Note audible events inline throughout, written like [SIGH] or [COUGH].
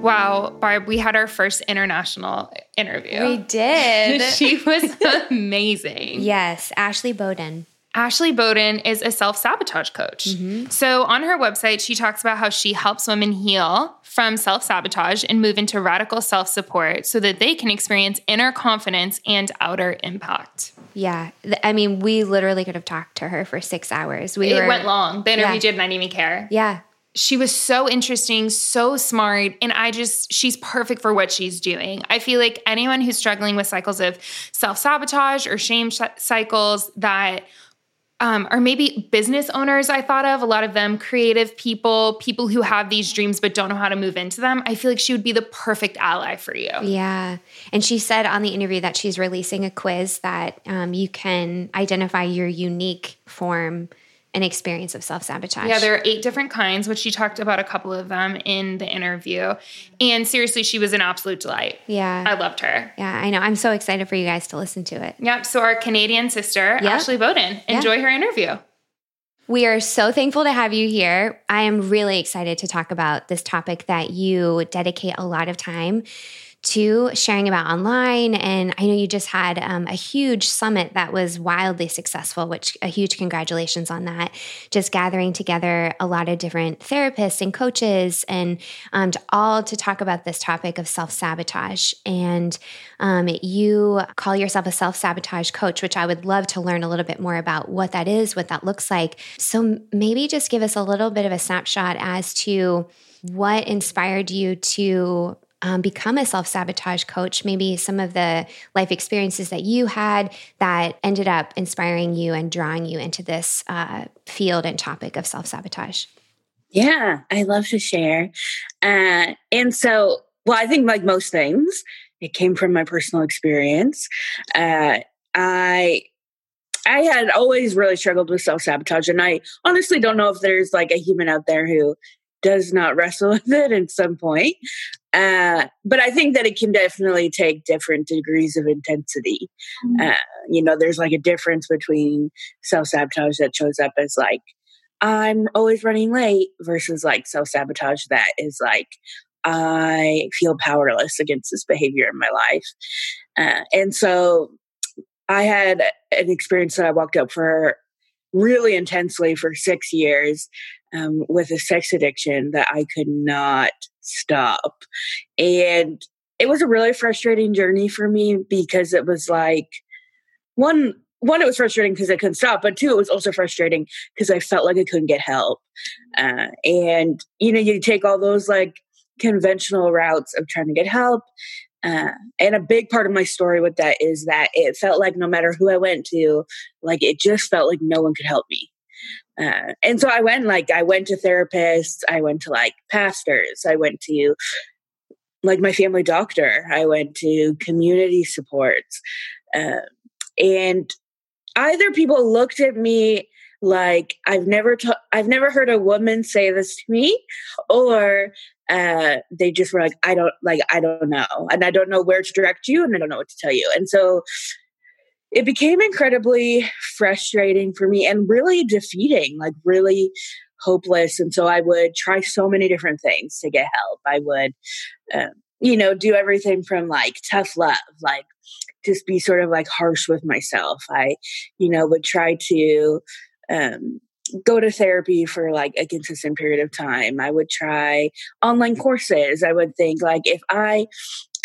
Wow, Barb, we had our first international interview. We did. [LAUGHS] she was amazing. Yes, Ashley Bowden. Ashley Bowden is a self sabotage coach. Mm-hmm. So, on her website, she talks about how she helps women heal from self sabotage and move into radical self support so that they can experience inner confidence and outer impact. Yeah. I mean, we literally could have talked to her for six hours. We it were, went long. The interview yeah. did not even care. Yeah she was so interesting, so smart, and I just, she's perfect for what she's doing. I feel like anyone who's struggling with cycles of self sabotage or shame sh- cycles that um, or maybe business owners, I thought of a lot of them, creative people, people who have these dreams but don't know how to move into them. I feel like she would be the perfect ally for you. Yeah. And she said on the interview that she's releasing a quiz that um, you can identify your unique form an experience of self sabotage. Yeah, there are eight different kinds, which she talked about a couple of them in the interview. And seriously, she was an absolute delight. Yeah. I loved her. Yeah, I know. I'm so excited for you guys to listen to it. Yep. So, our Canadian sister, yep. Ashley Bowden, enjoy yep. her interview. We are so thankful to have you here. I am really excited to talk about this topic that you dedicate a lot of time to sharing about online. And I know you just had um, a huge summit that was wildly successful, which a huge congratulations on that. Just gathering together a lot of different therapists and coaches and um, to all to talk about this topic of self sabotage. And um, you call yourself a self sabotage coach, which I would love to learn a little bit more about what that is, what that looks like. So maybe just give us a little bit of a snapshot as to what inspired you to um, become a self sabotage coach, maybe some of the life experiences that you had that ended up inspiring you and drawing you into this uh, field and topic of self sabotage. Yeah, I love to share. Uh, and so, well, I think like most things, it came from my personal experience. Uh, I I had always really struggled with self sabotage, and I honestly don't know if there's like a human out there who does not [LAUGHS] wrestle with it at some point. Uh, but I think that it can definitely take different degrees of intensity. Mm-hmm. Uh, you know, there's like a difference between self sabotage that shows up as like, I'm always running late versus like self sabotage that is like, I feel powerless against this behavior in my life. Uh, and so I had an experience that I walked up for really intensely for six years um, with a sex addiction that I could not stop. And it was a really frustrating journey for me because it was like one one it was frustrating because I couldn't stop, but two it was also frustrating because I felt like I couldn't get help. Uh, and you know, you take all those like conventional routes of trying to get help. Uh, and a big part of my story with that is that it felt like no matter who I went to, like it just felt like no one could help me. Uh, and so I went like I went to therapists, I went to like pastors, I went to like my family doctor, I went to community supports, uh, and either people looked at me like I've never ta- I've never heard a woman say this to me, or uh, they just were like I don't like I don't know, and I don't know where to direct you, and I don't know what to tell you, and so it became incredibly frustrating for me and really defeating, like really hopeless. And so I would try so many different things to get help. I would, um, you know, do everything from like tough love, like just be sort of like harsh with myself. I, you know, would try to, um, go to therapy for like a consistent period of time. I would try online courses. I would think like if I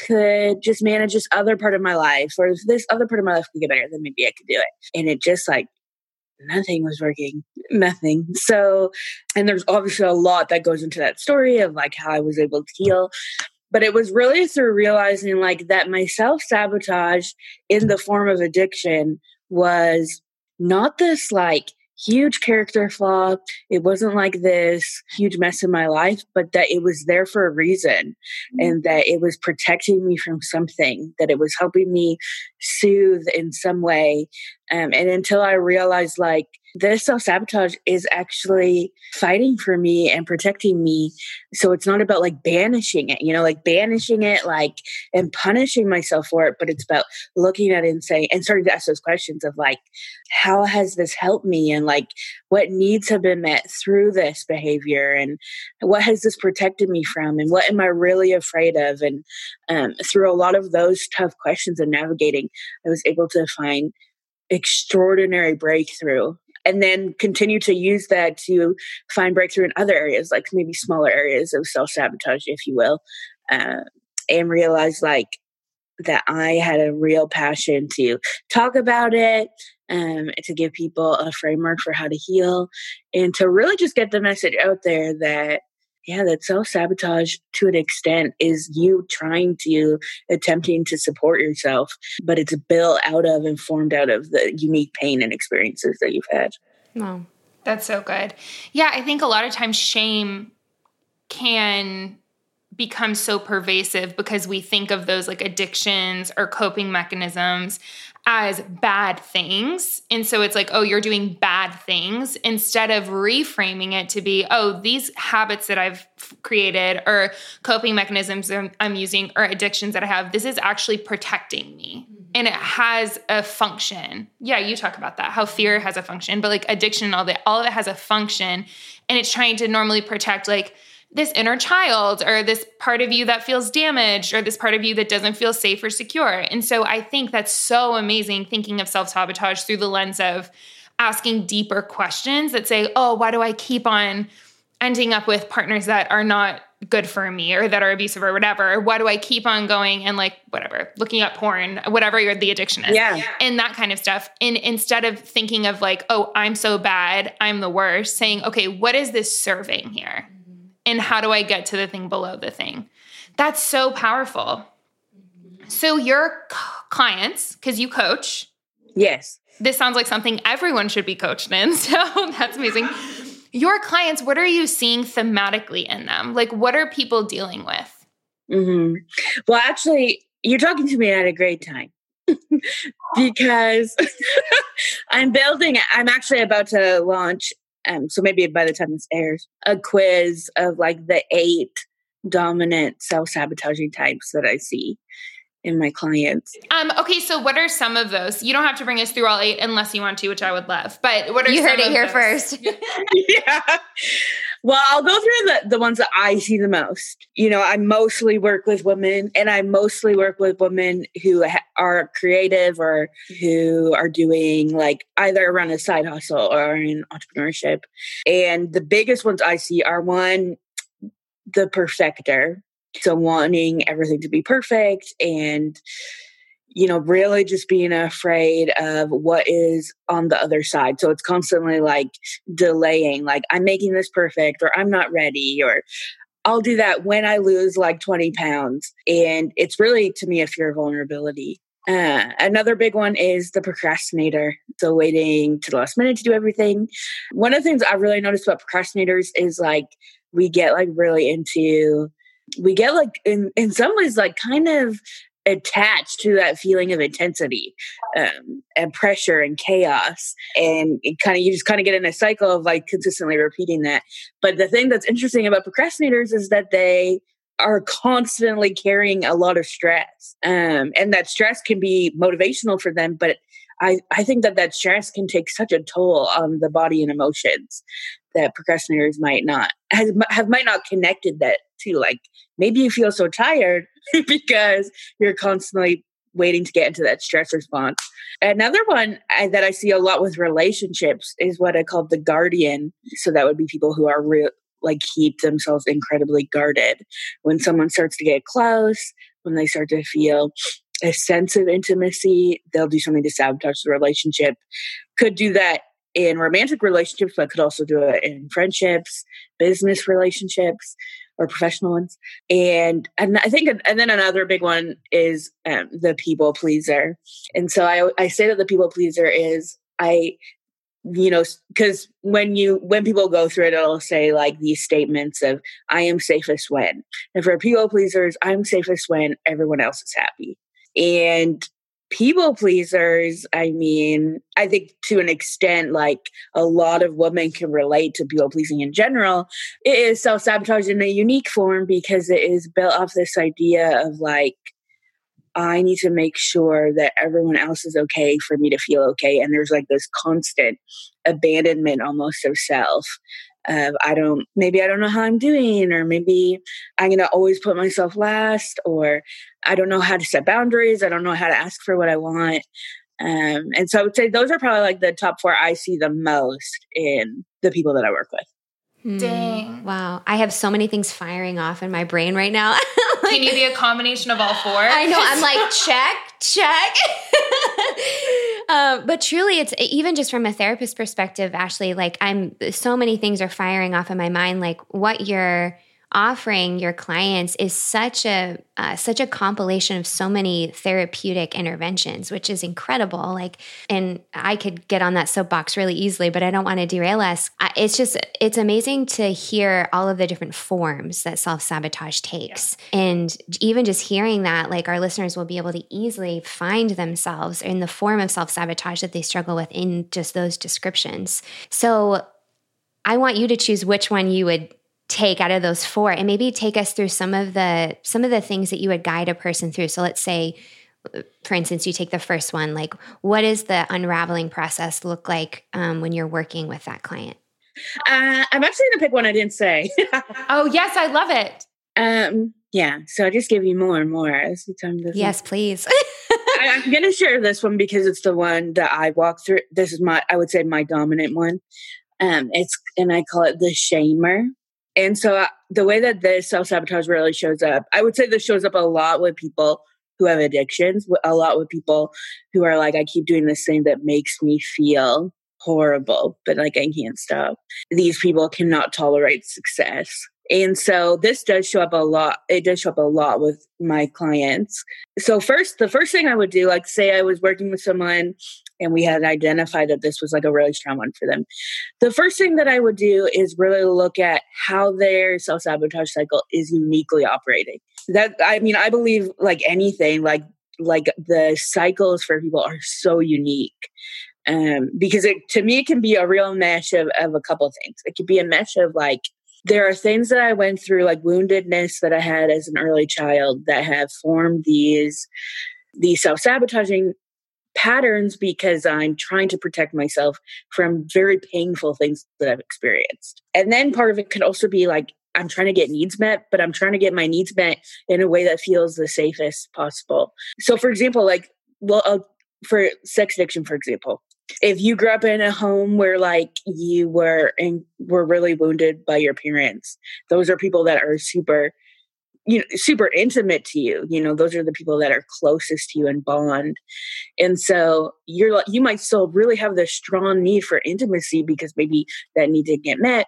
could just manage this other part of my life or if this other part of my life could get better, then maybe I could do it. And it just like nothing was working, nothing. So, and there's obviously a lot that goes into that story of like how I was able to heal. But it was really through realizing like that my self sabotage in the form of addiction was not this like huge character flaw. It wasn't like this huge mess in my life, but that it was there for a reason mm-hmm. and that it was protecting me from something, that it was helping me soothe in some way. Um, and until I realized, like, this self sabotage is actually fighting for me and protecting me. So it's not about like banishing it, you know, like banishing it, like and punishing myself for it, but it's about looking at it and saying, and starting to ask those questions of like, how has this helped me? And like, what needs have been met through this behavior? And what has this protected me from? And what am I really afraid of? And um, through a lot of those tough questions and navigating, I was able to find extraordinary breakthrough and then continue to use that to find breakthrough in other areas, like maybe smaller areas of self sabotage, if you will, uh, and realize like that I had a real passion to talk about it, um, to give people a framework for how to heal, and to really just get the message out there that yeah, that self sabotage to an extent is you trying to, attempting to support yourself, but it's built out of and formed out of the unique pain and experiences that you've had. Wow. That's so good. Yeah, I think a lot of times shame can become so pervasive because we think of those like addictions or coping mechanisms as bad things. And so it's like, oh, you're doing bad things instead of reframing it to be, oh, these habits that I've created or coping mechanisms I'm using or addictions that I have, this is actually protecting me. Mm-hmm. And it has a function. Yeah, you talk about that, how fear has a function, but like addiction and all that, all of it has a function. And it's trying to normally protect, like, this inner child or this part of you that feels damaged or this part of you that doesn't feel safe or secure. And so I think that's so amazing thinking of self sabotage through the lens of asking deeper questions that say, oh, why do I keep on ending up with partners that are not good for me or that are abusive or whatever? Why do I keep on going and like whatever, looking at porn, whatever your, the addiction is, yeah. and that kind of stuff. And instead of thinking of like, oh, I'm so bad, I'm the worst, saying, okay, what is this serving here? And how do I get to the thing below the thing? That's so powerful. So, your clients, because you coach. Yes. This sounds like something everyone should be coached in. [LAUGHS] So, that's amazing. Your clients, what are you seeing thematically in them? Like, what are people dealing with? Mm-hmm. Well, actually, you're talking to me at a great time. [LAUGHS] because [LAUGHS] I'm building, I'm actually about to launch um, so maybe by the time this airs, a quiz of like the eight dominant self sabotaging types that I see in my clients. Um, okay, so what are some of those? You don't have to bring us through all eight unless you want to, which I would love. But what are you heard it here those? first? [LAUGHS] [LAUGHS] yeah. Well, I'll go through the, the ones that I see the most. You know, I mostly work with women, and I mostly work with women who ha- are creative or who are doing like either run a side hustle or in entrepreneurship. And the biggest ones I see are one, the perfecter. So wanting everything to be perfect and you know, really just being afraid of what is on the other side. So it's constantly like delaying, like, I'm making this perfect, or I'm not ready, or I'll do that when I lose like 20 pounds. And it's really, to me, a fear of vulnerability. Uh, another big one is the procrastinator. So waiting to the last minute to do everything. One of the things I've really noticed about procrastinators is like we get like really into we get like in in some ways like kind of attached to that feeling of intensity um, and pressure and chaos. And kind of you just kind of get in a cycle of like consistently repeating that. But the thing that's interesting about procrastinators is that they are constantly carrying a lot of stress um, and that stress can be motivational for them but I, I think that that stress can take such a toll on the body and emotions that procrastinators might not have, have might not connected that to like maybe you feel so tired [LAUGHS] because you're constantly waiting to get into that stress response. Another one I, that I see a lot with relationships is what I call the guardian. So that would be people who are real, like keep themselves incredibly guarded. When someone starts to get close, when they start to feel a sense of intimacy, they'll do something to sabotage the relationship. Could do that in romantic relationships, but could also do it in friendships, business relationships or professional ones. And and I think and then another big one is um, the people pleaser. And so I I say that the people pleaser is I you know because when you when people go through it it'll say like these statements of i am safest when and for people pleasers i'm safest when everyone else is happy and people pleasers, I mean, I think to an extent, like a lot of women can relate to people pleasing in general. It is self sabotage in a unique form because it is built off this idea of like, I need to make sure that everyone else is okay for me to feel okay. And there's like this constant abandonment almost of self. Of I don't, maybe I don't know how I'm doing, or maybe I'm going to always put myself last, or I don't know how to set boundaries. I don't know how to ask for what I want. Um, and so I would say those are probably like the top four I see the most in the people that I work with. Dang. Wow. I have so many things firing off in my brain right now. like, [LAUGHS] Can you be a combination of all four? I know. I'm like, [LAUGHS] check, check. uh, [LAUGHS] but truly, it's even just from a therapist perspective, Ashley, like I'm so many things are firing off in my mind. Like what you're offering your clients is such a uh, such a compilation of so many therapeutic interventions which is incredible. Like and i could get on that soapbox really easily but i don't want to derail us. It's just it's amazing to hear all of the different forms that self-sabotage takes. Yeah. and even just hearing that like our listeners will be able to easily find themselves in the form of self-sabotage that they struggle with in just those descriptions. So I want you to choose which one you would take out of those four and maybe take us through some of the some of the things that you would guide a person through. So let's say for instance you take the first one like what does the unraveling process look like um, when you're working with that client? Uh, i'm actually going to pick one i didn't say. [LAUGHS] Oh yes i love it. Um yeah so i'll just give you more and more as the time goes yes please. [LAUGHS] I, i'm going to share this one because it's the one that i walk through. This is my i would say my dominant one. Um it's and i call it the shamer and so uh, the way that this self sabotage really shows up, I would say this shows up a lot with people who have addictions, a lot with people who are like, I keep doing this thing that makes me feel horrible, but like I can't stop. These people cannot tolerate success. And so this does show up a lot. It does show up a lot with my clients. So first, the first thing I would do, like say I was working with someone and we had identified that this was like a really strong one for them. The first thing that I would do is really look at how their self sabotage cycle is uniquely operating. That I mean, I believe like anything, like like the cycles for people are so unique. Um, because it to me it can be a real mesh of, of a couple of things. It could be a mesh of like there are things that I went through, like woundedness that I had as an early child, that have formed these these self sabotaging patterns because I'm trying to protect myself from very painful things that I've experienced. And then part of it could also be like, I'm trying to get needs met, but I'm trying to get my needs met in a way that feels the safest possible. So, for example, like, well, uh, for sex addiction, for example, if you grew up in a home where like you were and were really wounded by your parents, those are people that are super you know super intimate to you you know those are the people that are closest to you and bond. And so you're like you might still really have this strong need for intimacy because maybe that need didn't get met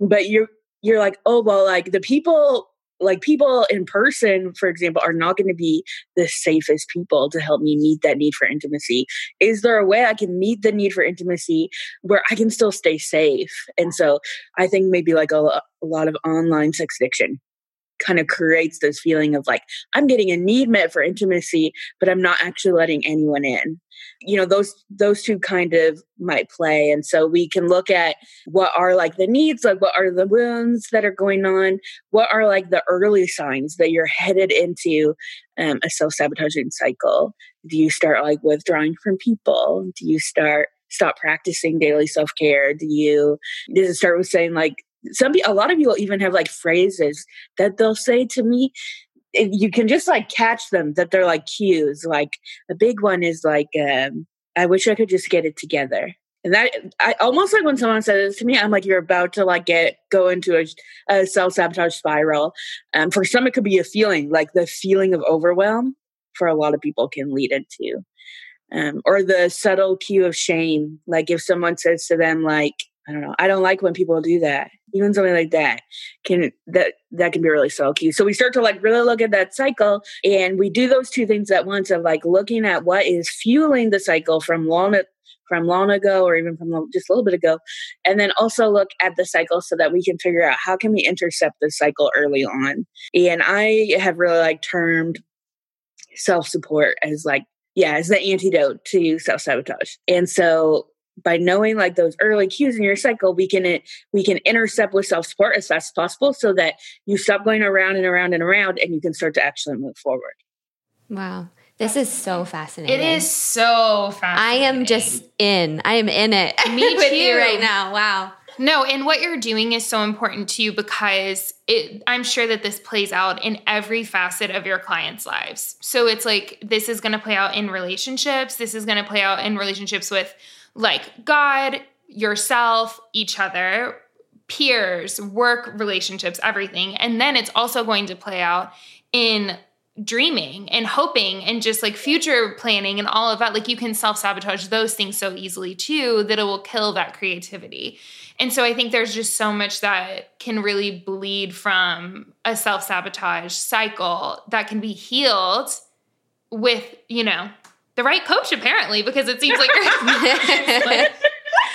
but you're you're like oh well like the people like people in person for example are not going to be the safest people to help me meet that need for intimacy. Is there a way i can meet the need for intimacy where i can still stay safe? And so i think maybe like a, a lot of online sex addiction kind of creates this feeling of like i'm getting a need met for intimacy but i'm not actually letting anyone in. You know those those two kind of might play and so we can look at what are like the needs like what are the wounds that are going on? What are like the early signs that you're headed into um, a self-sabotaging cycle? Do you start like withdrawing from people? Do you start stop practicing daily self-care? Do you does it start with saying like some a lot of people even have like phrases that they'll say to me you can just like catch them that they're like cues like a big one is like um, i wish i could just get it together. And that i almost like when someone says this to me i'm like you're about to like get go into a, a self-sabotage spiral. Um, for some it could be a feeling like the feeling of overwhelm for a lot of people can lead into um, or the subtle cue of shame like if someone says to them like I don't know. I don't like when people do that. Even something like that can that that can be really sulky. So we start to like really look at that cycle, and we do those two things at once of like looking at what is fueling the cycle from long from long ago or even from just a little bit ago, and then also look at the cycle so that we can figure out how can we intercept the cycle early on. And I have really like termed self support as like yeah, is the antidote to self sabotage. And so by knowing like those early cues in your cycle, we can we can intercept with self support as fast as possible, so that you stop going around and around and around, and you can start to actually move forward. Wow. This is so fascinating. It is so fascinating. I am just in. I am in it. Me [LAUGHS] with too. you right now. Wow. No, and what you're doing is so important to you because it, I'm sure that this plays out in every facet of your clients' lives. So it's like this is going to play out in relationships. This is going to play out in relationships with like God, yourself, each other, peers, work relationships, everything. And then it's also going to play out in dreaming and hoping and just like future planning and all of that. Like you can self sabotage those things so easily too that it will kill that creativity. And so I think there's just so much that can really bleed from a self sabotage cycle that can be healed with, you know, the right coach apparently because it seems like [LAUGHS]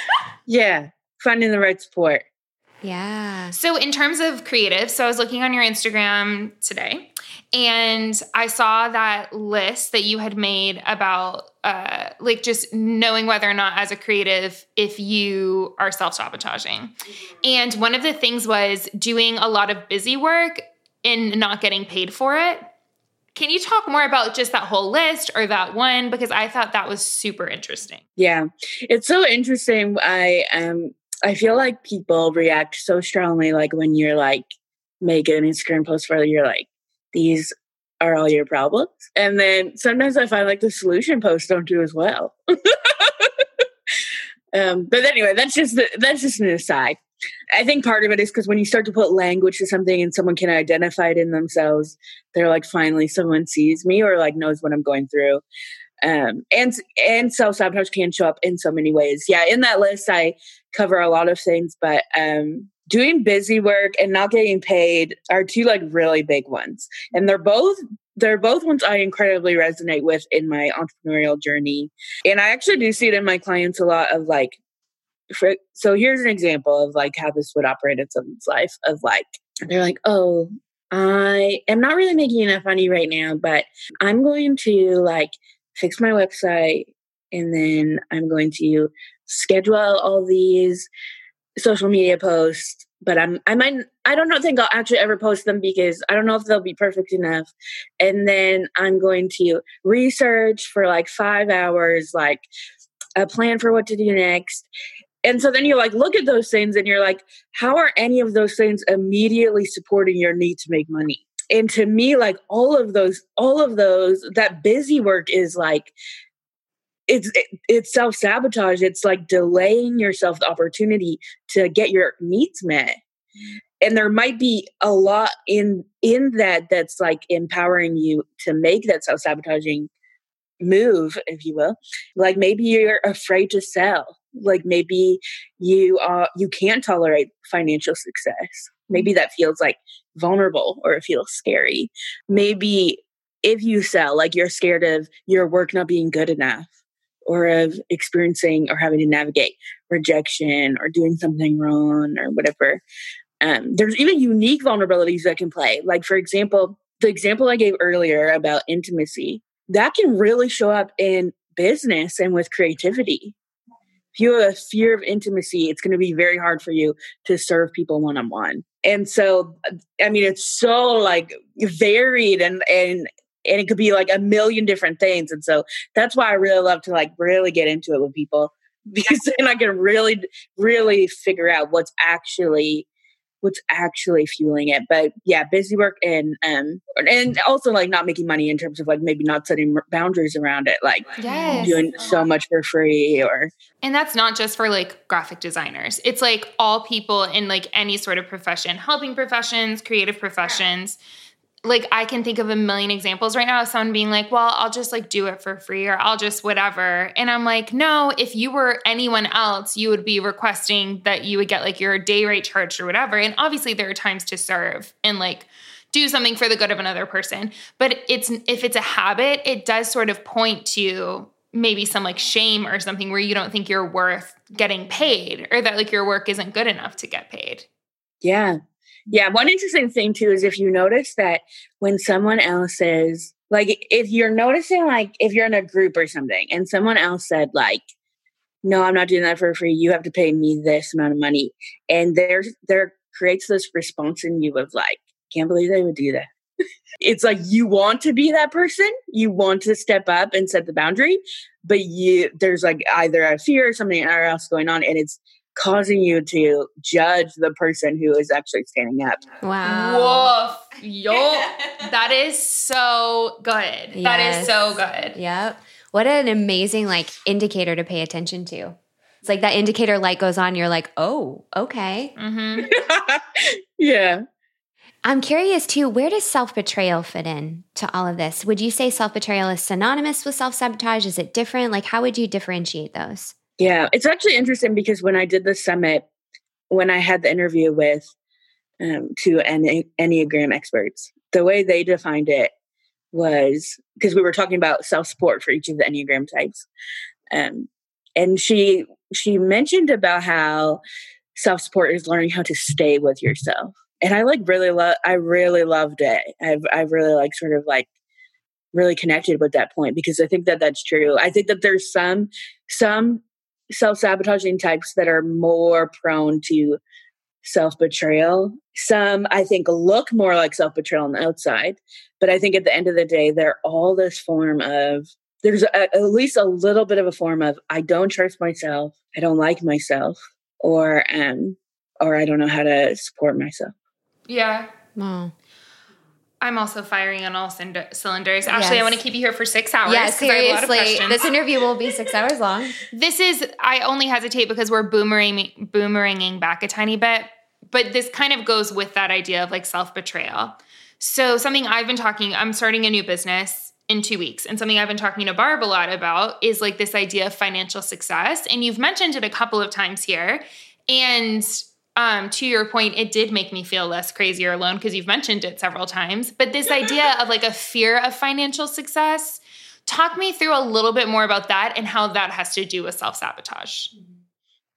[LAUGHS] yeah, finding the right support. Yeah. So in terms of creative, so I was looking on your Instagram today and I saw that list that you had made about uh, like just knowing whether or not as a creative if you are self-sabotaging. Mm-hmm. And one of the things was doing a lot of busy work and not getting paid for it. Can you talk more about just that whole list or that one because I thought that was super interesting. Yeah. It's so interesting. I um I feel like people react so strongly like when you're like make an Instagram post where you're like these are all your problems. And then sometimes I find like the solution posts don't do as well. [LAUGHS] um, but anyway, that's just the, that's just an aside. I think part of it is because when you start to put language to something and someone can identify it in themselves, they're like, finally, someone sees me or like knows what I'm going through. Um, and and self sabotage can show up in so many ways. Yeah, in that list, I cover a lot of things, but um, doing busy work and not getting paid are two like really big ones and they're both they're both ones i incredibly resonate with in my entrepreneurial journey. And i actually do see it in my clients a lot of like for, so here's an example of like how this would operate in someone's life of like they're like oh i am not really making enough money right now but i'm going to like fix my website and then i'm going to schedule all these social media posts, but I'm I might I don't think I'll actually ever post them because I don't know if they'll be perfect enough. And then I'm going to research for like five hours, like a plan for what to do next. And so then you like look at those things and you're like, how are any of those things immediately supporting your need to make money? And to me, like all of those, all of those, that busy work is like it's it, it's self sabotage. It's like delaying yourself the opportunity to get your needs met. And there might be a lot in in that that's like empowering you to make that self sabotaging move, if you will. Like maybe you're afraid to sell. Like maybe you uh you can't tolerate financial success. Maybe that feels like vulnerable or it feels scary. Maybe if you sell, like you're scared of your work not being good enough or of experiencing or having to navigate rejection or doing something wrong or whatever. Um, there's even unique vulnerabilities that can play. Like, for example, the example I gave earlier about intimacy, that can really show up in business and with creativity. If you have a fear of intimacy, it's going to be very hard for you to serve people one on one. And so, I mean, it's so like varied and, and and it could be like a million different things. And so that's why I really love to like really get into it with people [LAUGHS] because then I can really, really figure out what's actually what's actually fueling it. But yeah, busy work and um and also like not making money in terms of like maybe not setting boundaries around it, like yes. doing so much for free or and that's not just for like graphic designers. It's like all people in like any sort of profession, helping professions, creative professions. Yeah like I can think of a million examples right now of someone being like, well, I'll just like do it for free or I'll just whatever. And I'm like, no, if you were anyone else, you would be requesting that you would get like your day rate charged or whatever. And obviously there are times to serve and like do something for the good of another person. But it's if it's a habit, it does sort of point to maybe some like shame or something where you don't think you're worth getting paid or that like your work isn't good enough to get paid. Yeah. Yeah, one interesting thing too is if you notice that when someone else says, like if you're noticing like if you're in a group or something and someone else said like no i'm not doing that for free. You have to pay me this amount of money. And there's there creates this response in you of like can't believe they would do that. [LAUGHS] It's like you want to be that person. You want to step up and set the boundary but you there's like either a fear or something or else going on and it's causing you to judge the person who is actually standing up Wow. Woof. Yo, [LAUGHS] that is so good. That is so good. Yep. What an amazing like indicator to pay attention to. It's like that indicator light goes on, you're like, oh, okay. hmm [LAUGHS] yeah I'm curious too, where does self betrayal fit in to all of this? Would you say self betrayal is synonymous with self sabotage? Is it different? Like, how would you differentiate those? Yeah, it's actually interesting because when I did the summit, when I had the interview with um, two Enne- Enneagram experts, the way they defined it was because we were talking about self support for each of the Enneagram types, um, and she she mentioned about how self support is learning how to stay with yourself, and I like really love I really loved it. I've I really like sort of like really connected with that point because I think that that's true. I think that there's some some self sabotaging types that are more prone to self betrayal. Some I think look more like self betrayal on the outside, but I think at the end of the day, they're all this form of there's a, at least a little bit of a form of I don't trust myself, I don't like myself, or um, or I don't know how to support myself. Yeah. Wow. I'm also firing on all cylinder- cylinders. Ashley, I want to keep you here for six hours. Yeah, 'cause I have a lot of seriously. This interview will be six hours long. [LAUGHS] this is I only hesitate because we're boomeranging boomeranging back a tiny bit, but this kind of goes with that idea of like self-betrayal. So something I've been talking, I'm starting a new business in 2 weeks and something I've been talking to Barb a lot about is like this idea of financial success and you've mentioned it a couple of times here and um, to your point, it did make me feel less crazy or alone because you've mentioned it several times. But this idea of like a fear of financial success, talk me through a little bit more about that and how that has to do with self sabotage.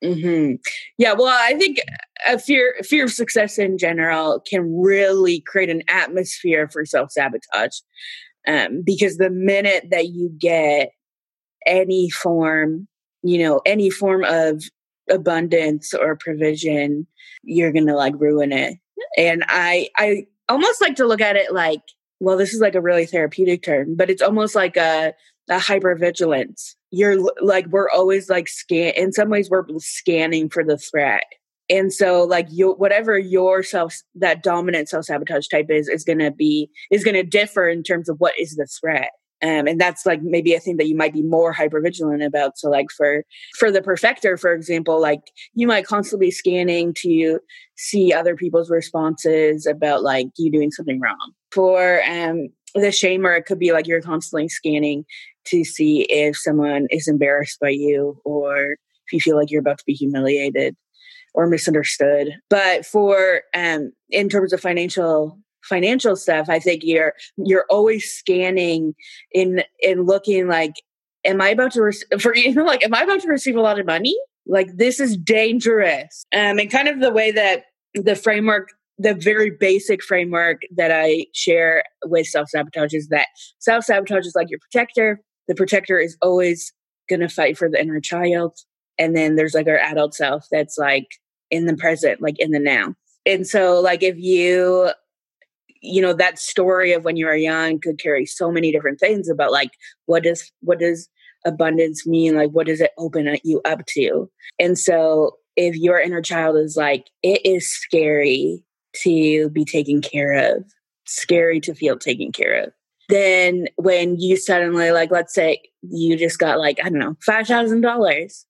hmm Yeah, well, I think a fear fear of success in general can really create an atmosphere for self sabotage, um, because the minute that you get any form, you know, any form of abundance or provision, you're gonna like ruin it. And I I almost like to look at it like, well, this is like a really therapeutic term, but it's almost like a a hypervigilance. You're like we're always like scan. In some ways, we're scanning for the threat, and so like you, whatever your self that dominant self sabotage type is, is going to be is going to differ in terms of what is the threat. Um, and that's like maybe a thing that you might be more hypervigilant about. So like for for the perfecter, for example, like you might constantly be scanning to see other people's responses about like you doing something wrong. For um the shamer, it could be like you're constantly scanning to see if someone is embarrassed by you or if you feel like you're about to be humiliated or misunderstood. But for um in terms of financial financial stuff, I think you're you're always scanning in in looking like am I about to re- [LAUGHS] for you know like am I about to receive a lot of money? Like this is dangerous. Um and kind of the way that the framework the very basic framework that I share with self sabotage is that self sabotage is like your protector. The protector is always going to fight for the inner child. And then there's like our adult self that's like in the present, like in the now. And so, like, if you, you know, that story of when you were young could carry so many different things about like, what does, what does abundance mean? Like, what does it open you up to? And so, if your inner child is like, it is scary to be taken care of, scary to feel taken care of. Then when you suddenly like, let's say you just got like, I don't know, five thousand dollars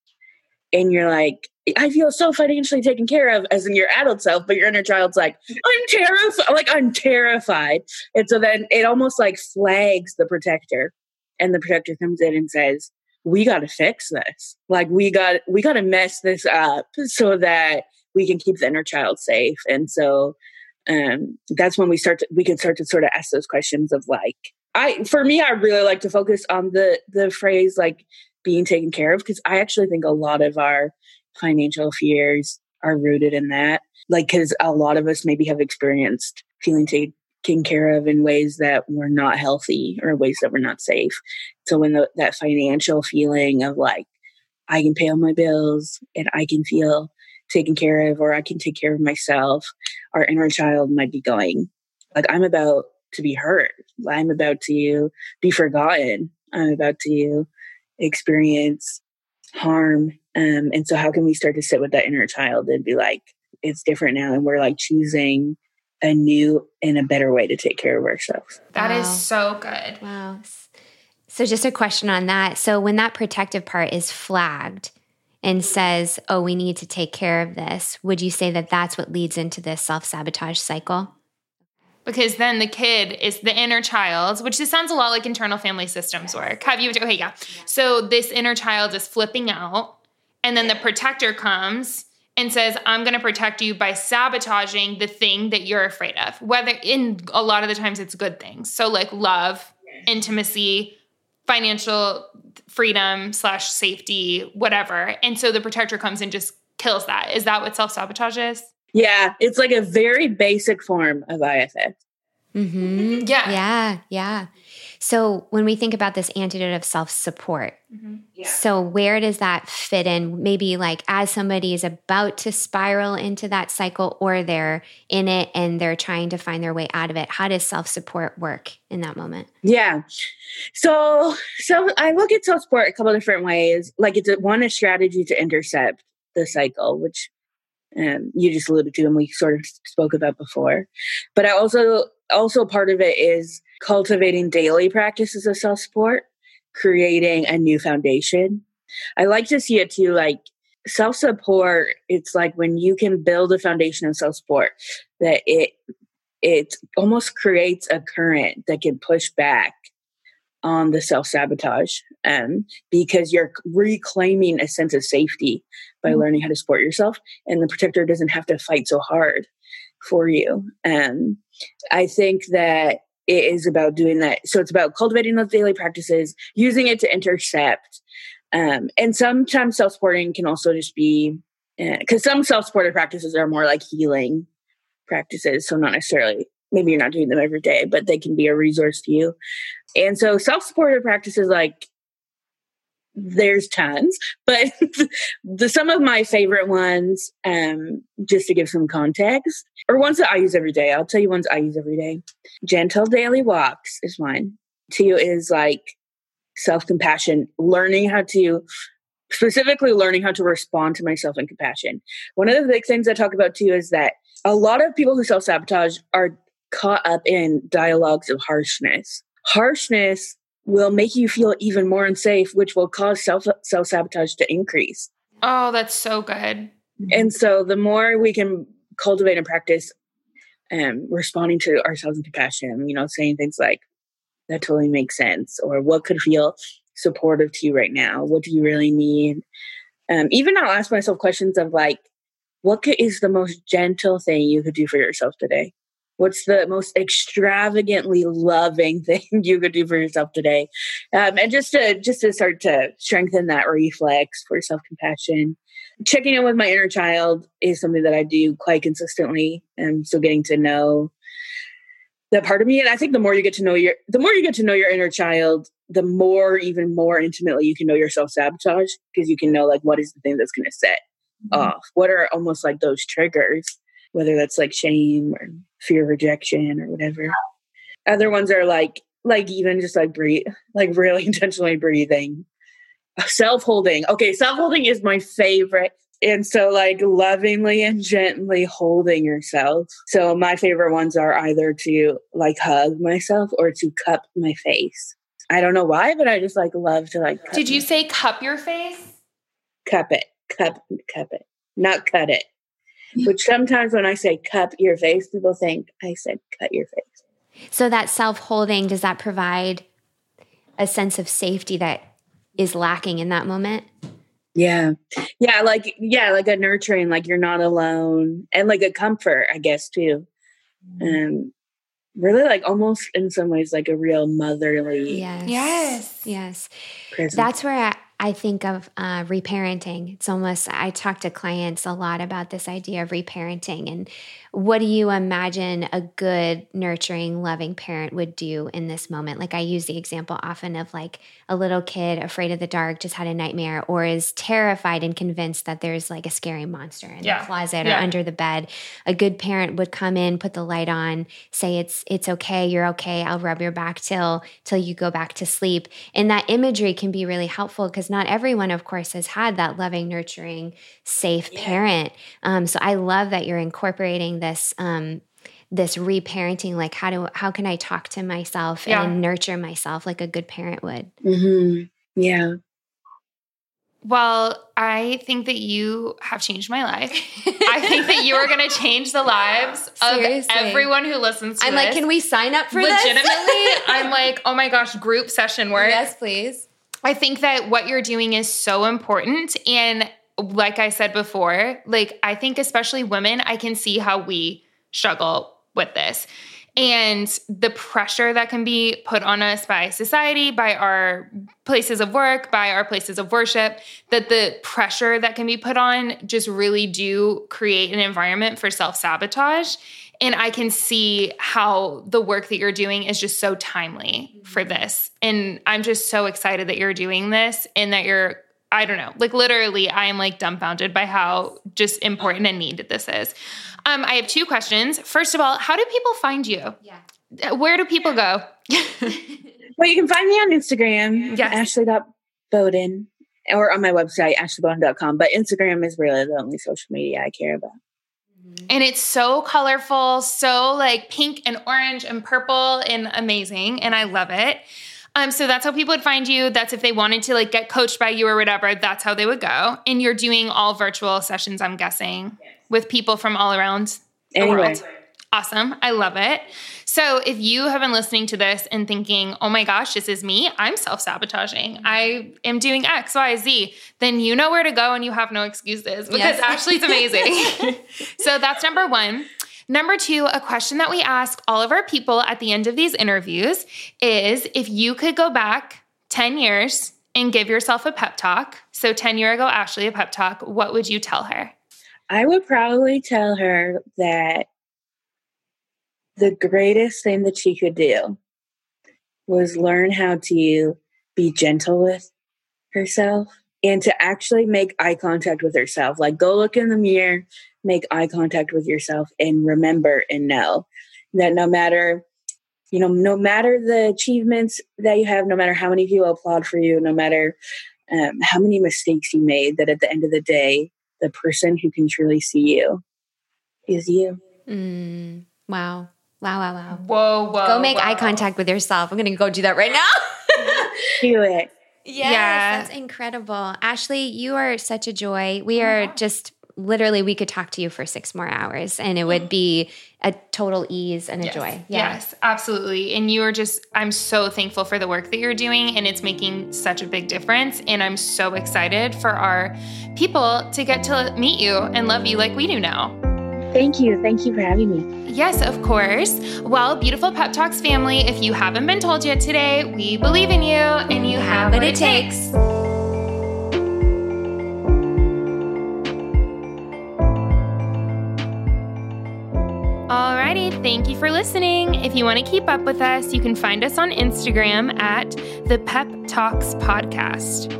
and you're like, I feel so financially taken care of as in your adult self, but your inner child's like, I'm terrified. Like I'm terrified. And so then it almost like flags the protector. And the protector comes in and says, We gotta fix this. Like we got we gotta mess this up so that we can keep the inner child safe. And so um, that's when we start to, we can start to sort of ask those questions of like I for me I really like to focus on the the phrase like being taken care of because I actually think a lot of our financial fears are rooted in that like because a lot of us maybe have experienced feeling taken care of in ways that were not healthy or ways that were not safe. So when the, that financial feeling of like, I can pay all my bills and I can feel taken care of or I can take care of myself, our inner child might be going, like, I'm about to be hurt. I'm about to be forgotten. I'm about to experience harm. Um, and so, how can we start to sit with that inner child and be like, it's different now, and we're like choosing a new and a better way to take care of ourselves. That wow. is so good. Wow. So, just a question on that. So, when that protective part is flagged and says, oh, we need to take care of this, would you say that that's what leads into this self sabotage cycle? because then the kid is the inner child, which this sounds a lot like internal family systems work. Have you? Okay, yeah. So this inner child is flipping out, and then the protector comes and says, I'm going to protect you by sabotaging the thing that you're afraid of. Whether in a lot of the times it's good things. So, like love, intimacy, financial freedom, slash safety, whatever. And so the protector comes and just kills that. Is that what self sabotage is? Yeah, it's like a very basic form of IFS. Mm-hmm. Yeah. Yeah. Yeah. So when we think about this antidote of self support, mm-hmm. yeah. so where does that fit in? Maybe like as somebody is about to spiral into that cycle or they're in it and they're trying to find their way out of it. How does self support work in that moment? Yeah. So, so I look at self support a couple different ways. Like it's a, one, a strategy to intercept the cycle, which um, you just alluded to and we sort of spoke about before. But I also also part of it is cultivating daily practices of self support, creating a new foundation. I like to see it too like self support. It's like when you can build a foundation of self support that it it almost creates a current that can push back on the self sabotage um, because you're reclaiming a sense of safety by mm-hmm. learning how to support yourself, and the protector doesn't have to fight so hard for you. Um, I think that it is about doing that. So it's about cultivating those daily practices, using it to intercept. Um, and sometimes self supporting can also just be because uh, some self supported practices are more like healing practices. So not necessarily maybe you're not doing them every day, but they can be a resource to you. And so self supported practices like there's tons, but [LAUGHS] the some of my favorite ones, um, just to give some context, or ones that I use every day. I'll tell you ones I use every day. Gentle daily walks is one. Two is like self compassion, learning how to specifically learning how to respond to myself in compassion. One of the big things I talk about too is that a lot of people who self sabotage are caught up in dialogues of harshness. Harshness will make you feel even more unsafe, which will cause self self sabotage to increase. Oh, that's so good. And so the more we can cultivate and practice um, responding to ourselves in compassion, you know, saying things like, that totally makes sense, or what could feel supportive to you right now? What do you really need? Um, even I'll ask myself questions of like, what could, is the most gentle thing you could do for yourself today? What's the most extravagantly loving [LAUGHS] thing you could do for yourself today? Um, and just to just to start to strengthen that reflex for self compassion. Checking in with my inner child is something that I do quite consistently, and so getting to know that part of me. And I think the more you get to know your, the more you get to know your inner child, the more, even more intimately, you can know your self sabotage because you can know like what is the thing that's going to set mm-hmm. off. What are almost like those triggers, whether that's like shame or fear of rejection or whatever. Other ones are like like even just like breathe, like really [LAUGHS] intentionally breathing. Self holding. Okay, self holding is my favorite. And so, like, lovingly and gently holding yourself. So, my favorite ones are either to like hug myself or to cup my face. I don't know why, but I just like love to like. Did you say cup your face? Cup it, cup, cup it, not cut it. Which sometimes when I say cup your face, people think I said cut your face. So that self holding, does that provide a sense of safety that is lacking in that moment? Yeah. Yeah. Like, yeah, like a nurturing, like you're not alone and like a comfort, I guess, too. And really like almost in some ways like a real motherly yes yes yes presence. that's where I, I think of uh, reparenting. It's almost, I talk to clients a lot about this idea of reparenting and what do you imagine a good, nurturing, loving parent would do in this moment? Like I use the example often of like a little kid afraid of the dark, just had a nightmare, or is terrified and convinced that there's like a scary monster in yeah. the closet yeah. or under the bed. A good parent would come in, put the light on, say it's it's okay, you're okay. I'll rub your back till till you go back to sleep. And that imagery can be really helpful because not everyone, of course, has had that loving, nurturing, safe yeah. parent. Um, so I love that you're incorporating this um, this reparenting like how do how can i talk to myself yeah. and nurture myself like a good parent would mm-hmm. yeah well i think that you have changed my life i think that you are going [LAUGHS] to change the lives Seriously. of everyone who listens to i'm this. like can we sign up for legitimately [LAUGHS] i'm like oh my gosh group session work yes please i think that what you're doing is so important and like i said before like i think especially women i can see how we struggle with this. And the pressure that can be put on us by society, by our places of work, by our places of worship, that the pressure that can be put on just really do create an environment for self sabotage. And I can see how the work that you're doing is just so timely for mm-hmm. this. And I'm just so excited that you're doing this and that you're I don't know. Like literally, I am like dumbfounded by how just important and needed this is. Um, I have two questions. First of all, how do people find you? Yeah. Where do people go? [LAUGHS] well, you can find me on Instagram, yes. ashley.bowden, or on my website, ashleybowden.com. But Instagram is really the only social media I care about. Mm-hmm. And it's so colorful, so like pink and orange and purple and amazing. And I love it. Um, so that's how people would find you. That's if they wanted to like get coached by you or whatever, that's how they would go. And you're doing all virtual sessions, I'm guessing, yes. with people from all around the anyway. world. Awesome. I love it. So if you have been listening to this and thinking, oh my gosh, this is me, I'm self sabotaging, I am doing X, Y, Z, then you know where to go and you have no excuses because yes. Ashley's amazing. [LAUGHS] so that's number one. Number two, a question that we ask all of our people at the end of these interviews is if you could go back 10 years and give yourself a pep talk. So 10 year ago, Ashley, a pep talk, what would you tell her? I would probably tell her that the greatest thing that she could do was learn how to be gentle with herself and to actually make eye contact with herself. Like, go look in the mirror make eye contact with yourself and remember and know that no matter you know no matter the achievements that you have no matter how many people applaud for you no matter um, how many mistakes you made that at the end of the day the person who can truly see you is you mm, wow wow wow wow whoa whoa go make whoa. eye contact with yourself i'm gonna go do that right now [LAUGHS] do it Yes, yeah. that's incredible. Ashley, you are such a joy. We are just literally we could talk to you for six more hours and it would mm. be a total ease and a yes. joy. Yeah. Yes, absolutely. And you are just, I'm so thankful for the work that you're doing and it's making such a big difference. And I'm so excited for our people to get to meet you and love you like we do now. Thank you. Thank you for having me. Yes, of course. Well, beautiful Pep Talks family, if you haven't been told yet today, we believe in you and you have what it takes. Alrighty, for listening. If you want to keep up with us, you can find us on Instagram at the Pep Talks Podcast.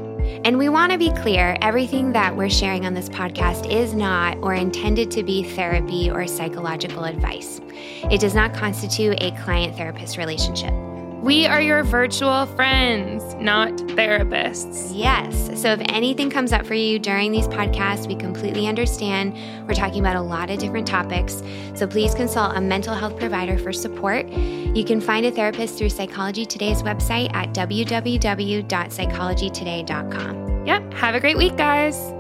And we want to be clear everything that we're sharing on this podcast is not or intended to be therapy or psychological advice. It does not constitute a client therapist relationship. We are your virtual friends, not therapists. Yes. So if anything comes up for you during these podcasts, we completely understand. We're talking about a lot of different topics. So please consult a mental health provider for support. You can find a therapist through Psychology Today's website at www.psychologytoday.com. Yep. Have a great week, guys.